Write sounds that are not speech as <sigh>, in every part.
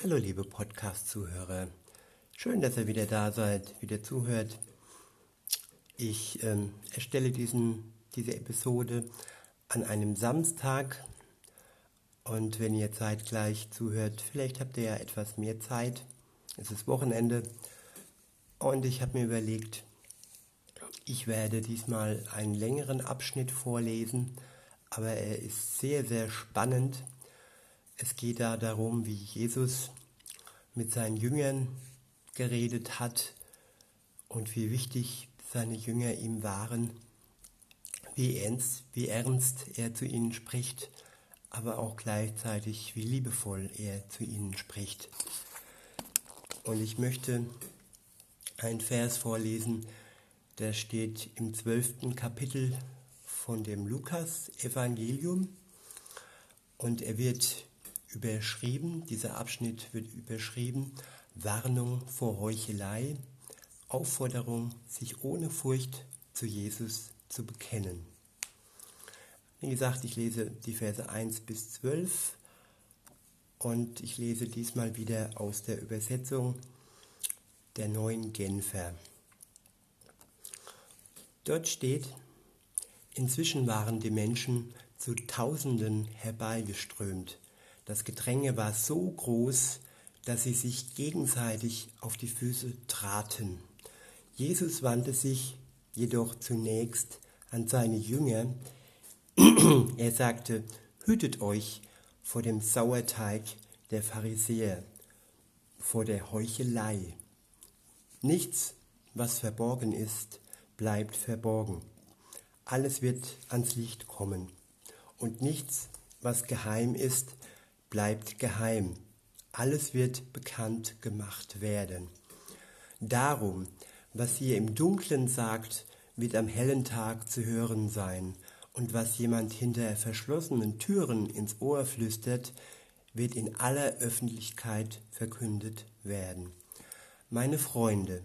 Hallo liebe Podcast-Zuhörer. Schön, dass ihr wieder da seid, wieder zuhört. Ich ähm, erstelle diesen, diese Episode an einem Samstag und wenn ihr zeitgleich zuhört, vielleicht habt ihr ja etwas mehr Zeit. Es ist Wochenende und ich habe mir überlegt, ich werde diesmal einen längeren Abschnitt vorlesen, aber er ist sehr, sehr spannend es geht da darum, wie Jesus mit seinen Jüngern geredet hat und wie wichtig seine Jünger ihm waren, wie ernst, wie ernst er zu ihnen spricht, aber auch gleichzeitig, wie liebevoll er zu ihnen spricht. Und ich möchte einen Vers vorlesen, der steht im zwölften Kapitel von dem Lukas-Evangelium und er wird überschrieben, dieser Abschnitt wird überschrieben, Warnung vor Heuchelei, Aufforderung, sich ohne Furcht zu Jesus zu bekennen. Wie gesagt, ich lese die Verse 1 bis 12 und ich lese diesmal wieder aus der Übersetzung der neuen Genfer. Dort steht, inzwischen waren die Menschen zu Tausenden herbeigeströmt das Gedränge war so groß, dass sie sich gegenseitig auf die Füße traten. Jesus wandte sich jedoch zunächst an seine Jünger. <clears throat> er sagte, hütet euch vor dem Sauerteig der Pharisäer, vor der Heuchelei. Nichts, was verborgen ist, bleibt verborgen. Alles wird ans Licht kommen. Und nichts, was geheim ist, bleibt geheim. Alles wird bekannt gemacht werden. Darum, was ihr im Dunklen sagt, wird am hellen Tag zu hören sein, und was jemand hinter verschlossenen Türen ins Ohr flüstert, wird in aller Öffentlichkeit verkündet werden. Meine Freunde,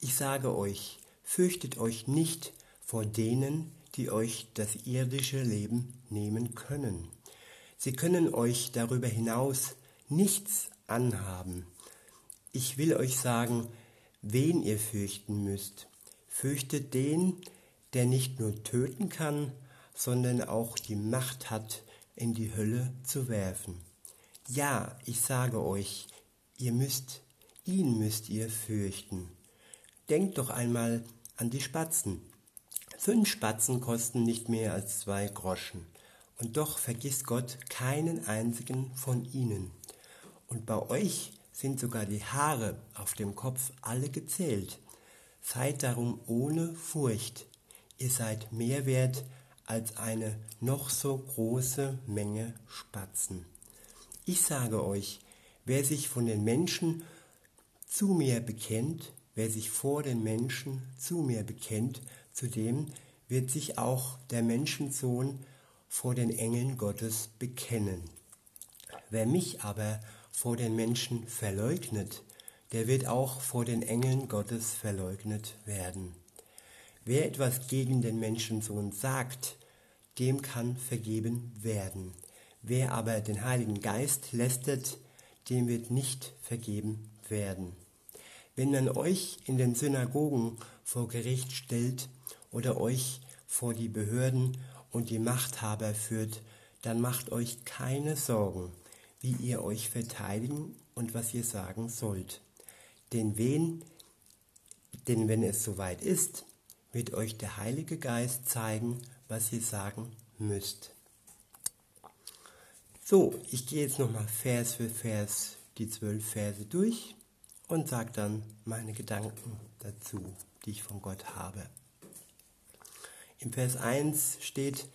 ich sage euch, fürchtet euch nicht vor denen, die euch das irdische Leben nehmen können. Sie können euch darüber hinaus nichts anhaben. Ich will euch sagen, wen ihr fürchten müsst. Fürchtet den, der nicht nur töten kann, sondern auch die Macht hat, in die Hölle zu werfen. Ja, ich sage euch, ihr müsst, ihn müsst ihr fürchten. Denkt doch einmal an die Spatzen. Fünf Spatzen kosten nicht mehr als zwei Groschen. Und doch vergisst Gott keinen einzigen von ihnen. Und bei euch sind sogar die Haare auf dem Kopf alle gezählt. Seid darum ohne Furcht. Ihr seid mehr wert als eine noch so große Menge Spatzen. Ich sage euch, wer sich von den Menschen zu mir bekennt, wer sich vor den Menschen zu mir bekennt, zu dem wird sich auch der Menschensohn vor den Engeln Gottes bekennen. Wer mich aber vor den Menschen verleugnet, der wird auch vor den Engeln Gottes verleugnet werden. Wer etwas gegen den Menschensohn sagt, dem kann vergeben werden. Wer aber den Heiligen Geist lästert, dem wird nicht vergeben werden. Wenn man euch in den Synagogen vor Gericht stellt oder euch vor die Behörden und die Machthaber führt, dann macht euch keine Sorgen, wie ihr euch verteidigen und was ihr sagen sollt. Denn wen, denn wenn es soweit ist, wird euch der Heilige Geist zeigen, was ihr sagen müsst. So, ich gehe jetzt nochmal Vers für Vers die zwölf Verse durch und sage dann meine Gedanken dazu, die ich von Gott habe. Im Vers 1 steht,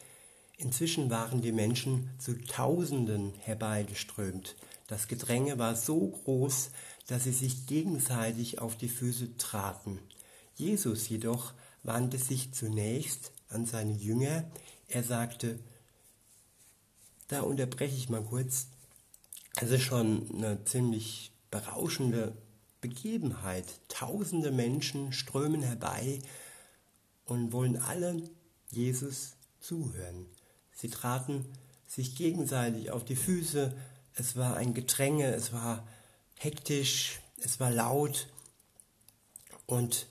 inzwischen waren die Menschen zu Tausenden herbeigeströmt. Das Gedränge war so groß, dass sie sich gegenseitig auf die Füße traten. Jesus jedoch wandte sich zunächst an seine Jünger. Er sagte, da unterbreche ich mal kurz, es ist schon eine ziemlich berauschende Begebenheit. Tausende Menschen strömen herbei und wollen alle Jesus zuhören. Sie traten sich gegenseitig auf die Füße. Es war ein Gedränge, es war hektisch, es war laut. Und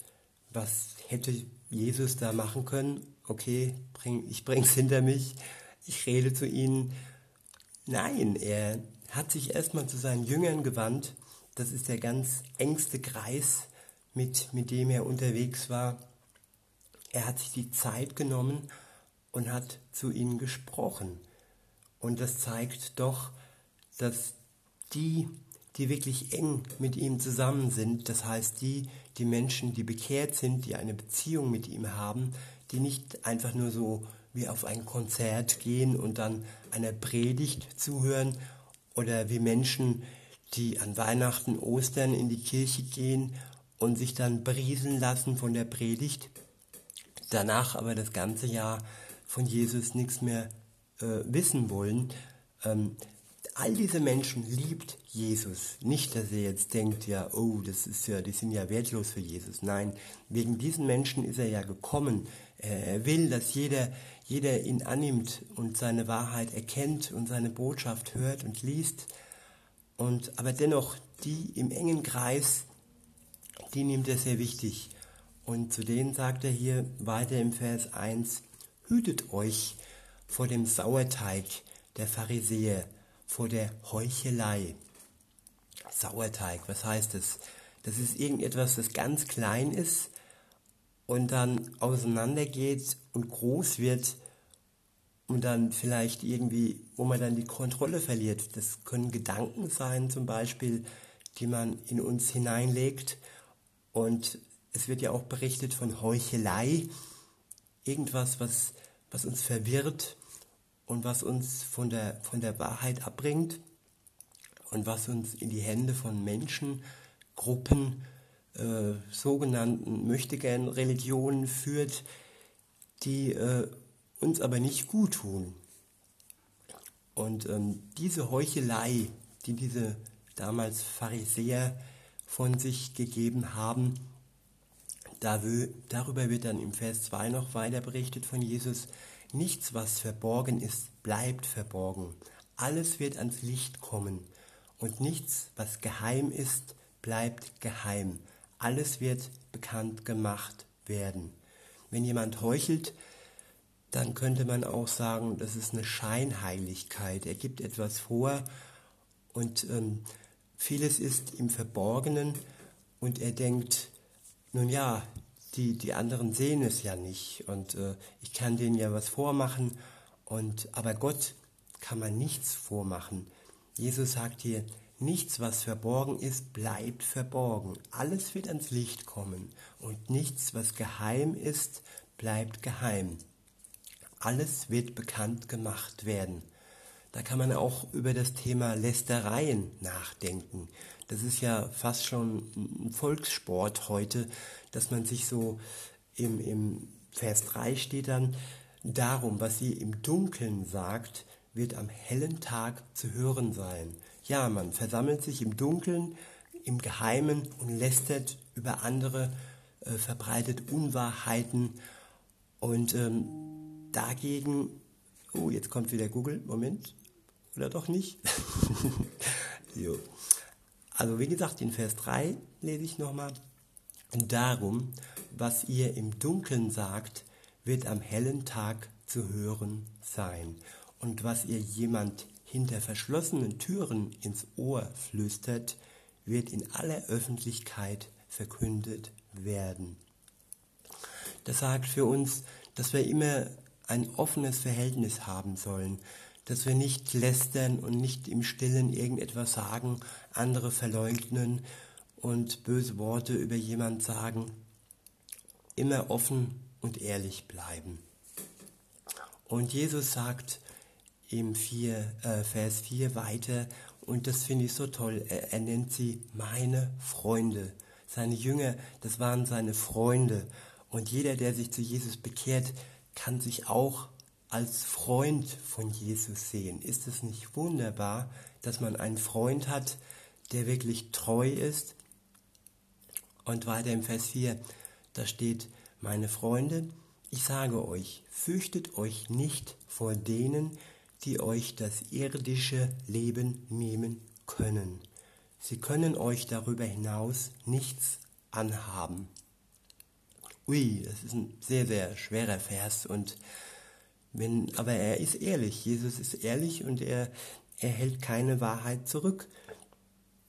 was hätte Jesus da machen können? Okay, bring, ich bring's <laughs> hinter mich, ich rede zu ihnen. Nein, er hat sich erstmal zu seinen Jüngern gewandt. Das ist der ganz engste Kreis, mit, mit dem er unterwegs war. Er hat sich die Zeit genommen und hat zu ihnen gesprochen. Und das zeigt doch, dass die, die wirklich eng mit ihm zusammen sind, das heißt die, die Menschen, die bekehrt sind, die eine Beziehung mit ihm haben, die nicht einfach nur so wie auf ein Konzert gehen und dann einer Predigt zuhören oder wie Menschen, die an Weihnachten, Ostern in die Kirche gehen und sich dann brieseln lassen von der Predigt, danach aber das ganze Jahr von Jesus nichts mehr äh, wissen wollen. Ähm, all diese Menschen liebt Jesus. Nicht, dass er jetzt denkt, ja, oh, das ist ja, die sind ja wertlos für Jesus. Nein, wegen diesen Menschen ist er ja gekommen. Er will, dass jeder, jeder ihn annimmt und seine Wahrheit erkennt und seine Botschaft hört und liest. Und, aber dennoch, die im engen Kreis, die nimmt er sehr wichtig. Und zu denen sagt er hier weiter im Vers 1, hütet euch vor dem Sauerteig der Pharisäer, vor der Heuchelei. Sauerteig, was heißt das? Das ist irgendetwas, das ganz klein ist und dann auseinandergeht und groß wird und dann vielleicht irgendwie, wo man dann die Kontrolle verliert. Das können Gedanken sein zum Beispiel, die man in uns hineinlegt und es wird ja auch berichtet von Heuchelei, irgendwas, was, was uns verwirrt und was uns von der, von der Wahrheit abbringt und was uns in die Hände von Menschen, Gruppen, äh, sogenannten möchtegern Religionen führt, die äh, uns aber nicht gut tun. Und ähm, diese Heuchelei, die diese damals Pharisäer von sich gegeben haben, darüber wird dann im Vers 2 noch weiter berichtet von Jesus. Nichts, was verborgen ist, bleibt verborgen. Alles wird ans Licht kommen. Und nichts, was geheim ist, bleibt geheim. Alles wird bekannt gemacht werden. Wenn jemand heuchelt, dann könnte man auch sagen, das ist eine Scheinheiligkeit. Er gibt etwas vor und ähm, Vieles ist im Verborgenen und er denkt, nun ja, die, die anderen sehen es ja nicht und äh, ich kann denen ja was vormachen. Und, aber Gott kann man nichts vormachen. Jesus sagt hier, nichts, was verborgen ist, bleibt verborgen. Alles wird ans Licht kommen und nichts, was geheim ist, bleibt geheim. Alles wird bekannt gemacht werden. Da kann man auch über das Thema Lästereien nachdenken. Das ist ja fast schon ein Volkssport heute, dass man sich so im, im Vers 3 steht dann, darum, was sie im Dunkeln sagt, wird am hellen Tag zu hören sein. Ja, man versammelt sich im Dunkeln, im Geheimen und lästert über andere, äh, verbreitet Unwahrheiten und ähm, dagegen, oh, jetzt kommt wieder Google, Moment, oder doch nicht? <laughs> jo. Also wie gesagt, in Vers 3 lese ich nochmal. Darum, was ihr im Dunkeln sagt, wird am hellen Tag zu hören sein. Und was ihr jemand hinter verschlossenen Türen ins Ohr flüstert, wird in aller Öffentlichkeit verkündet werden. Das sagt für uns, dass wir immer ein offenes Verhältnis haben sollen, dass wir nicht lästern und nicht im Stillen irgendetwas sagen, andere verleugnen und böse Worte über jemand sagen. Immer offen und ehrlich bleiben. Und Jesus sagt im 4, äh, Vers 4 weiter, und das finde ich so toll, er, er nennt sie meine Freunde. Seine Jünger, das waren seine Freunde. Und jeder, der sich zu Jesus bekehrt, kann sich auch als Freund von Jesus sehen. Ist es nicht wunderbar, dass man einen Freund hat, der wirklich treu ist? Und weiter im Vers 4, da steht, meine Freunde, ich sage euch, fürchtet euch nicht vor denen, die euch das irdische Leben nehmen können. Sie können euch darüber hinaus nichts anhaben. Ui, das ist ein sehr, sehr schwerer Vers und wenn, aber er ist ehrlich. Jesus ist ehrlich und er, er hält keine Wahrheit zurück.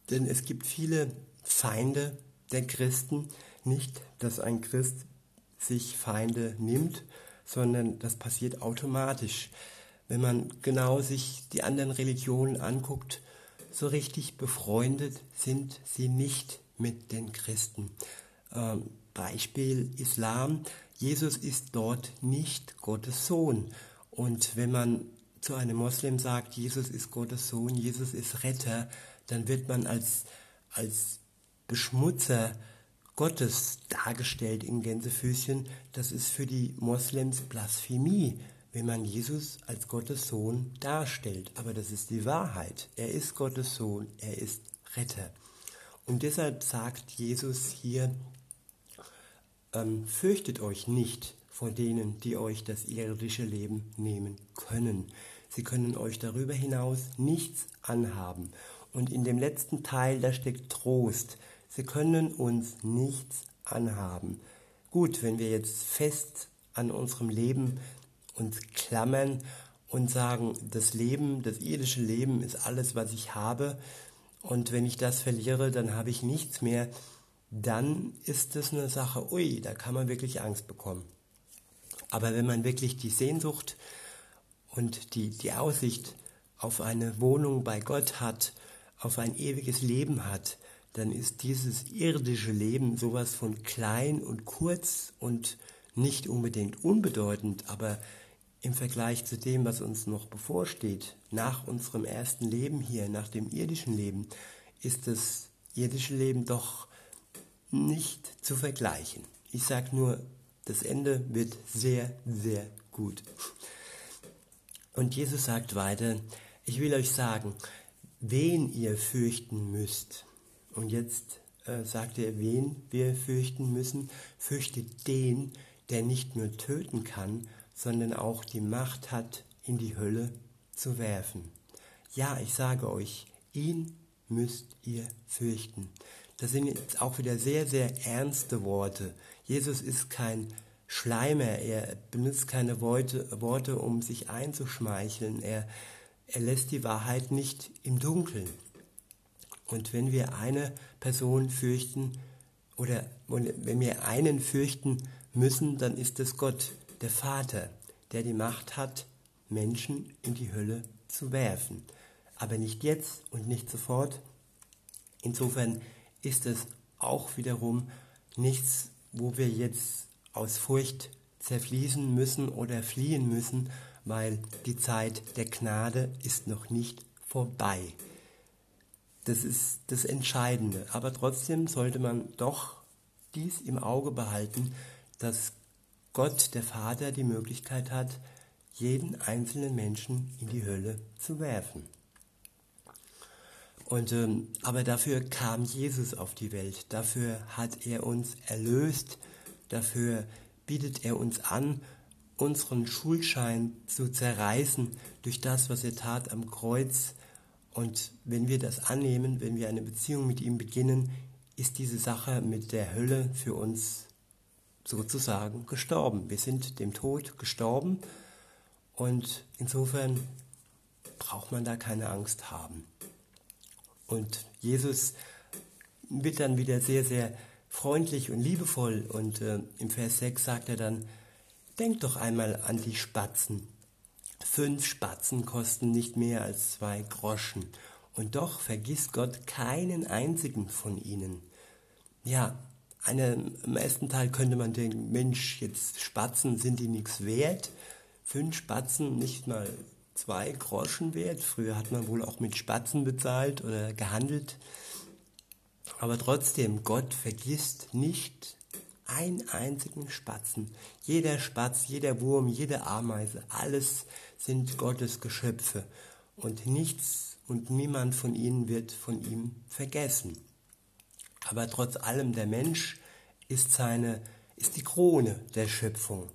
Denn es gibt viele Feinde der Christen. Nicht, dass ein Christ sich Feinde nimmt, sondern das passiert automatisch. Wenn man genau sich die anderen Religionen anguckt, so richtig befreundet sind sie nicht mit den Christen. Ähm, Beispiel Islam. Jesus ist dort nicht Gottes Sohn. Und wenn man zu einem Moslem sagt, Jesus ist Gottes Sohn, Jesus ist Retter, dann wird man als, als Beschmutzer Gottes dargestellt in Gänsefüßchen. Das ist für die Moslems Blasphemie, wenn man Jesus als Gottes Sohn darstellt. Aber das ist die Wahrheit. Er ist Gottes Sohn, er ist Retter. Und deshalb sagt Jesus hier, ähm, fürchtet euch nicht vor denen, die euch das irdische Leben nehmen können. Sie können euch darüber hinaus nichts anhaben. Und in dem letzten Teil, da steckt Trost. Sie können uns nichts anhaben. Gut, wenn wir jetzt fest an unserem Leben uns klammern und sagen, das Leben, das irdische Leben ist alles, was ich habe. Und wenn ich das verliere, dann habe ich nichts mehr dann ist es eine Sache, ui, da kann man wirklich Angst bekommen. Aber wenn man wirklich die Sehnsucht und die, die Aussicht auf eine Wohnung bei Gott hat, auf ein ewiges Leben hat, dann ist dieses irdische Leben sowas von klein und kurz und nicht unbedingt unbedeutend, aber im Vergleich zu dem, was uns noch bevorsteht, nach unserem ersten Leben hier, nach dem irdischen Leben, ist das irdische Leben doch nicht zu vergleichen. Ich sage nur, das Ende wird sehr, sehr gut. Und Jesus sagt weiter, ich will euch sagen, wen ihr fürchten müsst. Und jetzt äh, sagt er, wen wir fürchten müssen. Fürchtet den, der nicht nur töten kann, sondern auch die Macht hat, in die Hölle zu werfen. Ja, ich sage euch, ihn müsst ihr fürchten. Das sind jetzt auch wieder sehr, sehr ernste Worte. Jesus ist kein Schleimer, er benutzt keine Worte, Worte um sich einzuschmeicheln. Er, er lässt die Wahrheit nicht im Dunkeln. Und wenn wir eine Person fürchten oder wenn wir einen fürchten müssen, dann ist es Gott, der Vater, der die Macht hat, Menschen in die Hölle zu werfen. Aber nicht jetzt und nicht sofort. Insofern ist es auch wiederum nichts, wo wir jetzt aus Furcht zerfließen müssen oder fliehen müssen, weil die Zeit der Gnade ist noch nicht vorbei. Das ist das Entscheidende. Aber trotzdem sollte man doch dies im Auge behalten, dass Gott, der Vater, die Möglichkeit hat, jeden einzelnen Menschen in die Hölle zu werfen. Und, ähm, aber dafür kam Jesus auf die Welt, dafür hat er uns erlöst, dafür bietet er uns an, unseren Schuldschein zu zerreißen durch das, was er tat am Kreuz. Und wenn wir das annehmen, wenn wir eine Beziehung mit ihm beginnen, ist diese Sache mit der Hölle für uns sozusagen gestorben. Wir sind dem Tod gestorben und insofern braucht man da keine Angst haben. Und Jesus wird dann wieder sehr, sehr freundlich und liebevoll. Und äh, im Vers 6 sagt er dann, denkt doch einmal an die Spatzen. Fünf Spatzen kosten nicht mehr als zwei Groschen. Und doch vergisst Gott keinen einzigen von ihnen. Ja, im ersten Teil könnte man denken, Mensch, jetzt Spatzen, sind die nichts wert? Fünf Spatzen, nicht mal zwei Groschen wert. Früher hat man wohl auch mit Spatzen bezahlt oder gehandelt. Aber trotzdem, Gott vergisst nicht einen einzigen Spatzen. Jeder Spatz, jeder Wurm, jede Ameise, alles sind Gottes Geschöpfe. Und nichts und niemand von ihnen wird von ihm vergessen. Aber trotz allem, der Mensch ist seine, ist die Krone der Schöpfung.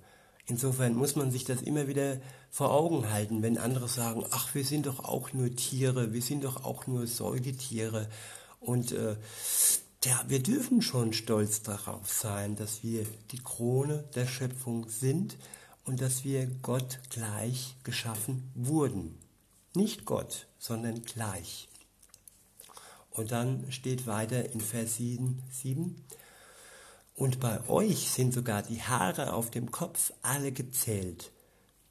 Insofern muss man sich das immer wieder vor Augen halten, wenn andere sagen, ach, wir sind doch auch nur Tiere, wir sind doch auch nur Säugetiere Und äh, ja, wir dürfen schon stolz darauf sein, dass wir die Krone der Schöpfung sind und dass wir Gott gleich geschaffen wurden. Nicht Gott, sondern gleich. Und dann steht weiter in Vers 7, 7 und bei euch sind sogar die Haare auf dem Kopf alle gezählt.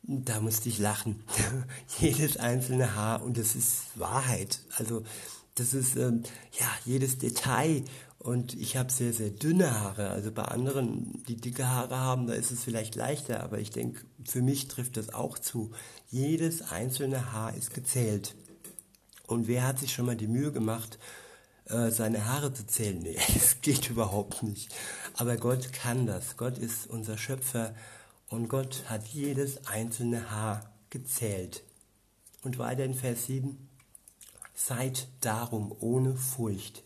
Da musste ich lachen. <laughs> jedes einzelne Haar und das ist Wahrheit. Also das ist ähm, ja jedes Detail und ich habe sehr, sehr dünne Haare. Also bei anderen, die dicke Haare haben, da ist es vielleicht leichter, aber ich denke, für mich trifft das auch zu. Jedes einzelne Haar ist gezählt. Und wer hat sich schon mal die Mühe gemacht, äh, seine Haare zu zählen? <laughs> Nee, es geht überhaupt nicht. Aber Gott kann das. Gott ist unser Schöpfer und Gott hat jedes einzelne Haar gezählt. Und weiter in Vers 7, seid darum ohne Furcht.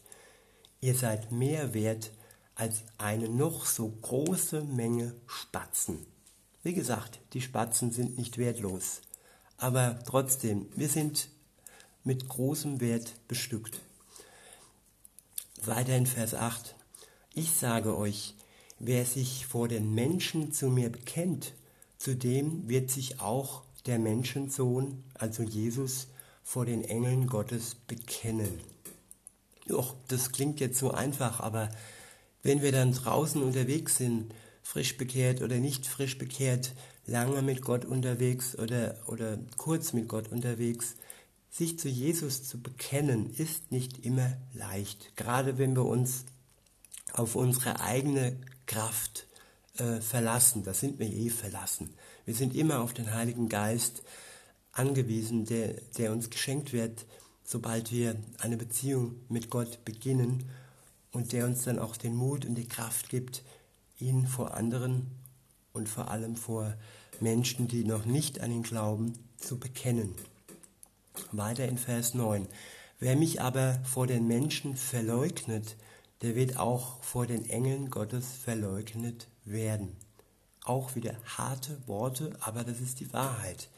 Ihr seid mehr wert als eine noch so große Menge Spatzen. Wie gesagt, die Spatzen sind nicht wertlos, aber trotzdem, wir sind mit großem Wert bestückt. Weiter in Vers 8. Ich sage euch, wer sich vor den Menschen zu mir bekennt, zu dem wird sich auch der Menschensohn, also Jesus, vor den Engeln Gottes bekennen. Och, das klingt jetzt so einfach, aber wenn wir dann draußen unterwegs sind, frisch bekehrt oder nicht frisch bekehrt, lange mit Gott unterwegs oder, oder kurz mit Gott unterwegs, sich zu Jesus zu bekennen, ist nicht immer leicht. Gerade wenn wir uns auf unsere eigene Kraft äh, verlassen. Da sind wir eh verlassen. Wir sind immer auf den Heiligen Geist angewiesen, der, der uns geschenkt wird, sobald wir eine Beziehung mit Gott beginnen und der uns dann auch den Mut und die Kraft gibt, ihn vor anderen und vor allem vor Menschen, die noch nicht an ihn glauben, zu bekennen. Weiter in Vers 9. Wer mich aber vor den Menschen verleugnet, der wird auch vor den Engeln Gottes verleugnet werden. Auch wieder harte Worte, aber das ist die Wahrheit.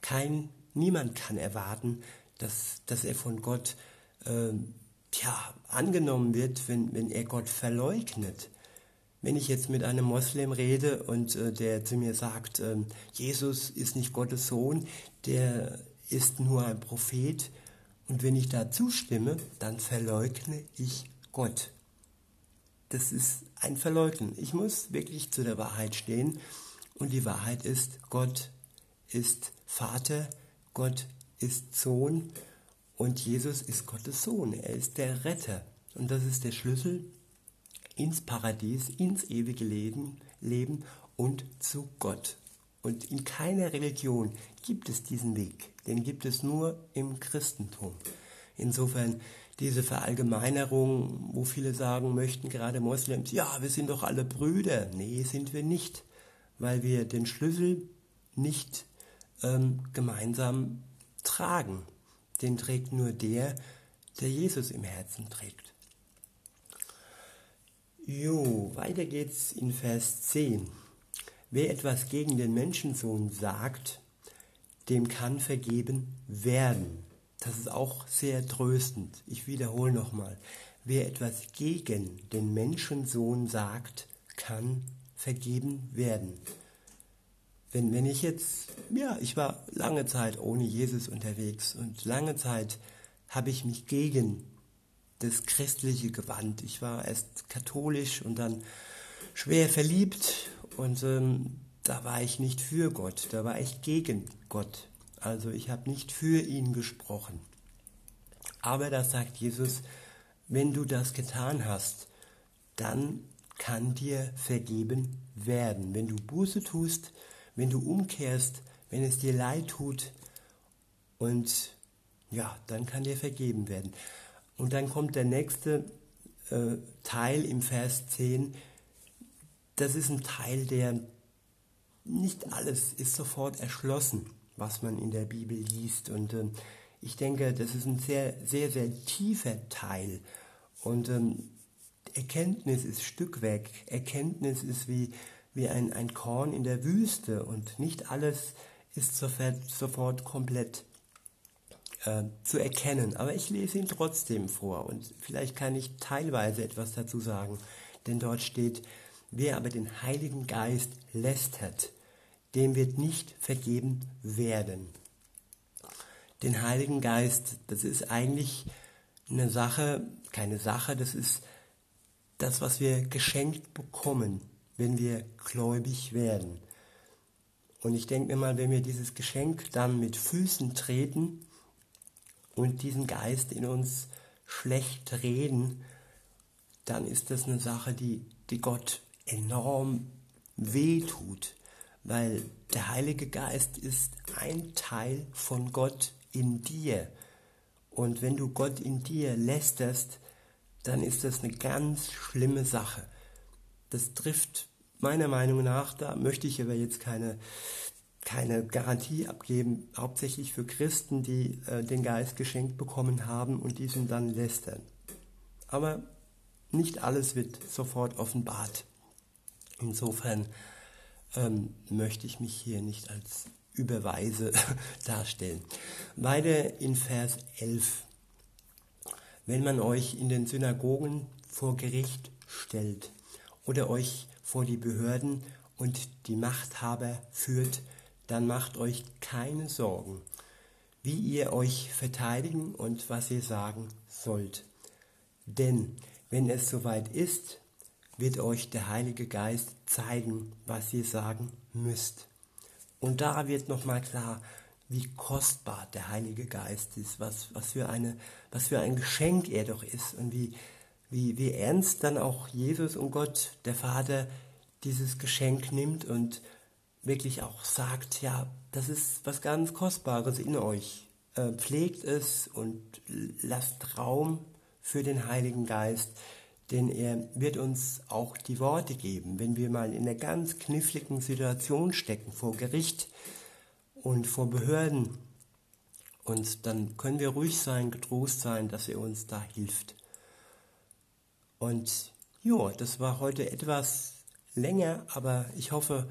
Kein, niemand kann erwarten, dass, dass er von Gott äh, ja, angenommen wird, wenn, wenn er Gott verleugnet. Wenn ich jetzt mit einem Moslem rede und äh, der zu mir sagt, äh, Jesus ist nicht Gottes Sohn, der ist nur ein Prophet, und wenn ich da zustimme, dann verleugne ich Gott. Das ist ein Verleugnen. Ich muss wirklich zu der Wahrheit stehen. Und die Wahrheit ist, Gott ist Vater, Gott ist Sohn und Jesus ist Gottes Sohn. Er ist der Retter. Und das ist der Schlüssel ins Paradies, ins ewige Leben, Leben und zu Gott. Und in keiner Religion gibt es diesen Weg. Den gibt es nur im Christentum. Insofern diese Verallgemeinerung, wo viele sagen möchten, gerade Moslems, ja, wir sind doch alle Brüder. Nee, sind wir nicht, weil wir den Schlüssel nicht ähm, gemeinsam tragen. Den trägt nur der, der Jesus im Herzen trägt. Jo, weiter geht's in Vers 10. Wer etwas gegen den Menschensohn sagt, dem kann vergeben werden. Das ist auch sehr tröstend. Ich wiederhole nochmal. Wer etwas gegen den Menschensohn sagt, kann vergeben werden. Wenn, wenn ich jetzt, ja, ich war lange Zeit ohne Jesus unterwegs und lange Zeit habe ich mich gegen das Christliche gewandt. Ich war erst katholisch und dann schwer verliebt und ähm, da war ich nicht für Gott, da war ich gegen Gott. Also ich habe nicht für ihn gesprochen. Aber da sagt Jesus, wenn du das getan hast, dann kann dir vergeben werden. Wenn du Buße tust, wenn du umkehrst, wenn es dir leid tut und ja, dann kann dir vergeben werden. Und dann kommt der nächste äh, Teil im Vers 10. Das ist ein Teil, der nicht alles ist sofort erschlossen was man in der Bibel liest. Und ähm, ich denke, das ist ein sehr, sehr, sehr tiefer Teil. Und ähm, Erkenntnis ist Stückwerk. Erkenntnis ist wie, wie ein, ein Korn in der Wüste und nicht alles ist sofort, sofort komplett äh, zu erkennen. Aber ich lese ihn trotzdem vor und vielleicht kann ich teilweise etwas dazu sagen. Denn dort steht, wer aber den Heiligen Geist lästert, dem wird nicht vergeben werden. Den Heiligen Geist, das ist eigentlich eine Sache, keine Sache, das ist das, was wir geschenkt bekommen, wenn wir gläubig werden. Und ich denke mir mal, wenn wir dieses Geschenk dann mit Füßen treten und diesen Geist in uns schlecht reden, dann ist das eine Sache, die, die Gott enorm wehtut, weil der Heilige Geist ist ein Teil von Gott in dir. Und wenn du Gott in dir lästerst, dann ist das eine ganz schlimme Sache. Das trifft meiner Meinung nach, da möchte ich aber jetzt keine, keine Garantie abgeben, hauptsächlich für Christen, die äh, den Geist geschenkt bekommen haben und diesen dann lästern. Aber nicht alles wird sofort offenbart. Insofern ähm, möchte ich mich hier nicht als Überweise <laughs> darstellen. Weiter in Vers 11. Wenn man euch in den Synagogen vor Gericht stellt oder euch vor die Behörden und die Machthaber führt, dann macht euch keine Sorgen, wie ihr euch verteidigen und was ihr sagen sollt. Denn wenn es soweit ist, wird euch der Heilige Geist zeigen, was ihr sagen müsst. Und da wird nochmal klar, wie kostbar der Heilige Geist ist, was, was, für eine, was für ein Geschenk er doch ist und wie, wie, wie ernst dann auch Jesus und Gott, der Vater, dieses Geschenk nimmt und wirklich auch sagt, ja, das ist was ganz Kostbares in euch. Äh, pflegt es und lasst Raum für den Heiligen Geist, denn er wird uns auch die Worte geben, wenn wir mal in einer ganz kniffligen Situation stecken, vor Gericht und vor Behörden. Und dann können wir ruhig sein, getrost sein, dass er uns da hilft. Und ja, das war heute etwas länger, aber ich hoffe,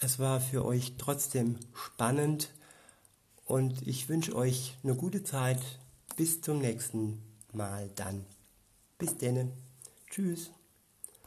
es war für euch trotzdem spannend und ich wünsche euch eine gute Zeit. Bis zum nächsten Mal dann. Bis denne. Tschüss.